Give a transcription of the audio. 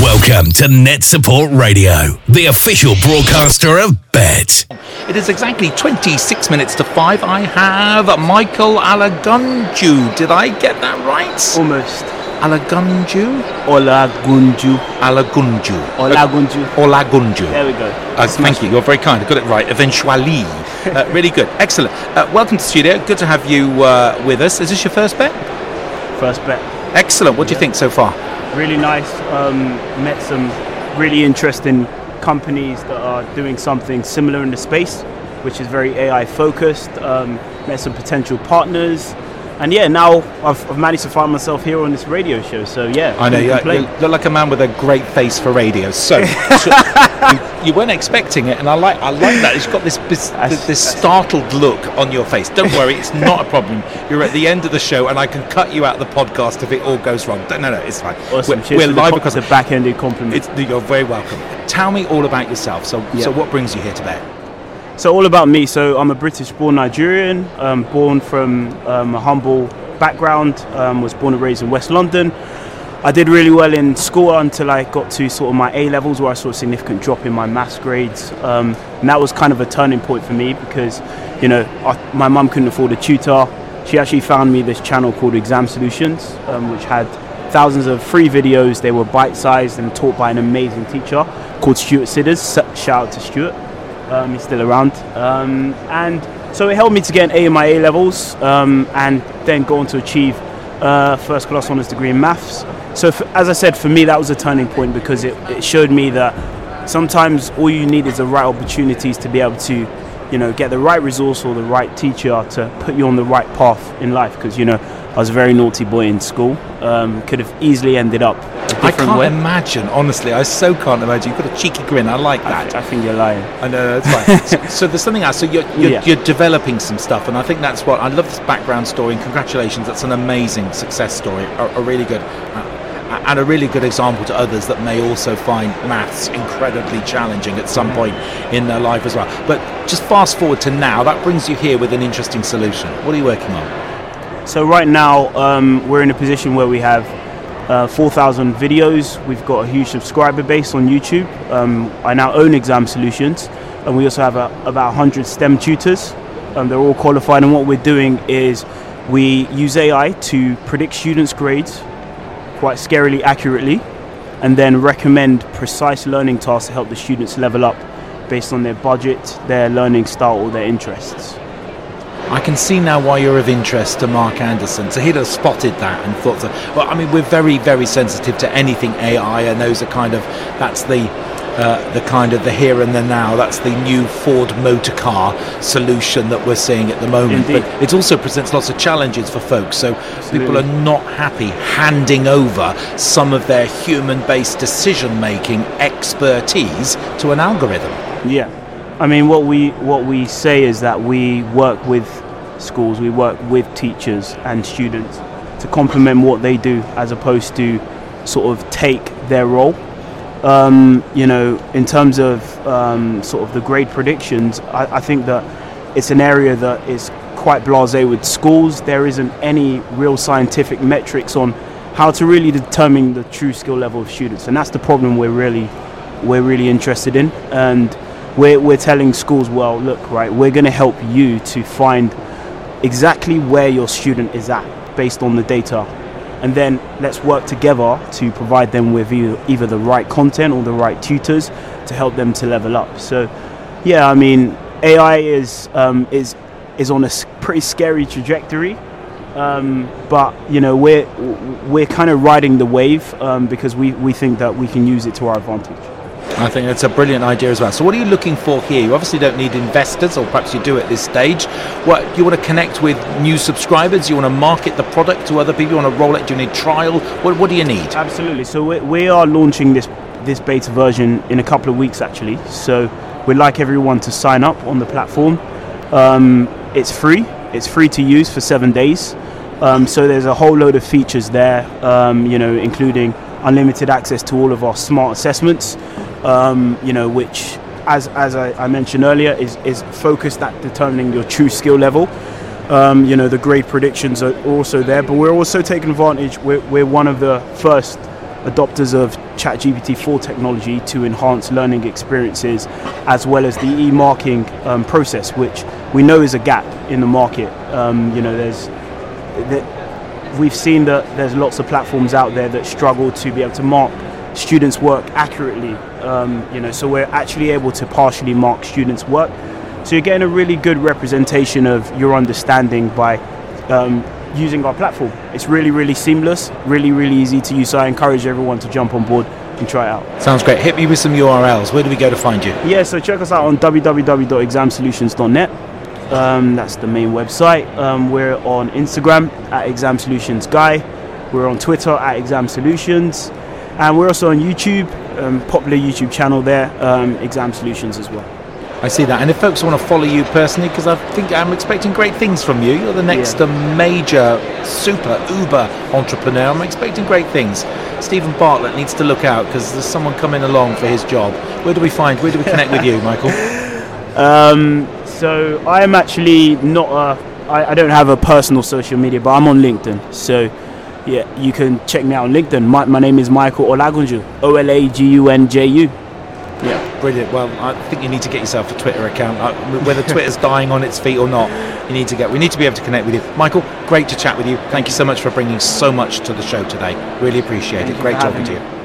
Welcome to NetSupport Radio, the official broadcaster of Bett. It is exactly 26 minutes to 5. I have Michael Alagunju. Did I get that right? Almost. Alagunju? Olagunju. Alagunju. Olagunju. Olagunju. There we go. Uh, thank you. You're very kind. I got it right. Eventually. Uh, really good. Excellent. Uh, welcome to the studio. Good to have you uh, with us. Is this your first Bett? First Bett. Excellent. What do you think so far? Really nice. Um, met some really interesting companies that are doing something similar in the space, which is very AI focused. Um, met some potential partners. And yeah, now I've, I've managed to find myself here on this radio show. So yeah, I know you, look like a man with a great face for radio. So, so you, you weren't expecting it, and I like I like that. You've got this this, That's- this startled look on your face. Don't worry, it's not a problem. You're at the end of the show, and I can cut you out of the podcast if it all goes wrong. No, no, no it's fine. Awesome. We're, we're live because the back-ended compliment. it's, you're very welcome. Tell me all about yourself. So, so what brings you here today? So all about me. So I'm a British-born Nigerian, um, born from um, a humble background. Um, was born and raised in West London. I did really well in school until I got to sort of my A levels, where I saw a significant drop in my maths grades, um, and that was kind of a turning point for me because, you know, I, my mum couldn't afford a tutor. She actually found me this channel called Exam Solutions, um, which had thousands of free videos. They were bite-sized and taught by an amazing teacher called Stuart Sidders. Shout out to Stuart. Um, he's still around. Um, and so it helped me to get an A in my A levels um, and then go on to achieve uh, first class honours degree in maths. So, as I said, for me, that was a turning point because it, it showed me that sometimes all you need is the right opportunities to be able to, you know, get the right resource or the right teacher to put you on the right path in life. Because, you know, I was a very naughty boy in school. Um, could have easily ended up I can't way. imagine, honestly. I so can't imagine. You've got a cheeky grin. I like I, that. th- I think you're lying. I know that's fine. so, so there's something else. So you're, you're, Yeah. you're developing some stuff, and I think that's what I love. This background story, and congratulations. That's an amazing success story. A, a really good, uh, and a really good example to others that may also find maths incredibly challenging at some point in their life as well. But just fast forward to now. That brings you here with an interesting solution. What are you working on? So right now um, we're in a position where we have uh, 4,000 videos. We've got a huge subscriber base on YouTube. Um, I now own Exam Solutions, and we also have a, about 100 STEM tutors. Um, they're all qualified, and what we're doing is we use AI to predict students' grades quite scarily accurately, and then recommend precise learning tasks to help the students level up based on their budget, their learning style, or their interests. I can see now why you're of interest to Mark Anderson. So he'd have spotted that and thought, well, I mean, we're very, very sensitive to anything AI, and those are kind of that's the uh, the kind of the here and the now. That's the new Ford motor car solution that we're seeing at the moment. Indeed. But it also presents lots of challenges for folks. So people are not happy handing over some of their human-based decision-making expertise to an algorithm. Yeah, I mean, what we what we say is that we work with schools, we work with teachers and students to complement what they do, as opposed to sort of take their role. Um, you know, in terms of um, sort of the grade predictions, I, I think that it's an area that is quite blasé with schools. There isn't any real scientific metrics on how to really determine the true skill level of students, and that's the problem we're really we're really interested in. And we're, we're telling schools, well, look, right, we're going to help you to find exactly where your student is at based on the data. And then let's work together to provide them with either, the right content or the right tutors to help them to level up. So, yeah, I mean, AI is um, is is on a pretty scary trajectory, um, but you know we're we're kind of riding the wave um, because we, we think that we can use it to our advantage. I think that's a brilliant idea as well. So, what are you looking for here? You obviously don't need investors, or perhaps you do at this stage. What do you want to connect with new subscribers? You want to market the product to other people? You want to roll it? Do you need trial? What, what do you need? Absolutely. So we, we are launching this this beta version in a couple of weeks actually. So we'd like everyone to sign up on the platform. Um, it's free. It's free to use for seven days. Um, so there's a whole load of features there. Um, you know, including unlimited access to all of our smart assessments. Um, you know, which as as I, I mentioned earlier is is focused at determining your true skill level. Um, you know, the grade predictions are also there, but we're also taking advantage. We're, we're one of the first adopters of ChatGPT 4 technology to enhance learning experiences, as well as the e-marking um, process, which we know is a gap in the market. Um, you know, there's we've seen that there's lots of platforms out there that struggle to be able to mark students' work accurately. Um, you know, so we're actually able to partially mark students' work. So you're getting a really good representation of your understanding by um, using our platform. It's really, really seamless, really, really easy to use. So I encourage everyone to jump on board and try it out. Sounds great. Hit me with some URLs. Where do we go to find you? Yeah, so check us out on www.examsolutions.net. Um, that's the main website. Um, we're on Instagram at Exam Solutions Guy. We're on Twitter at Exam Solutions. And we're also on YouTube, um, popular YouTube channel there, um, Exam Solutions as well. I see that. And if folks want to follow you personally, because I think I'm expecting great things from you. You're the next yeah. major, super, uber entrepreneur. I'm expecting great things. Steven Bartlett needs to look out because there's someone coming along for his job. Where do we find? Where do we connect with you, Michael? Um, so I am actually not a. I, I don't have a personal social media, but I'm on LinkedIn. So yeah, you can check me out on LinkedIn. My, my name is Michael Olagunju. O L A G U N J U. Yeah, brilliant. Well, I think you need to get yourself a Twitter account. Uh, whether Twitter's dying on its feet or not, you need to get. We need to be able to connect with you, Michael. Great to chat with you. Thank you so much for bringing so much to the show today. Really appreciate Thank it. Great talking to you.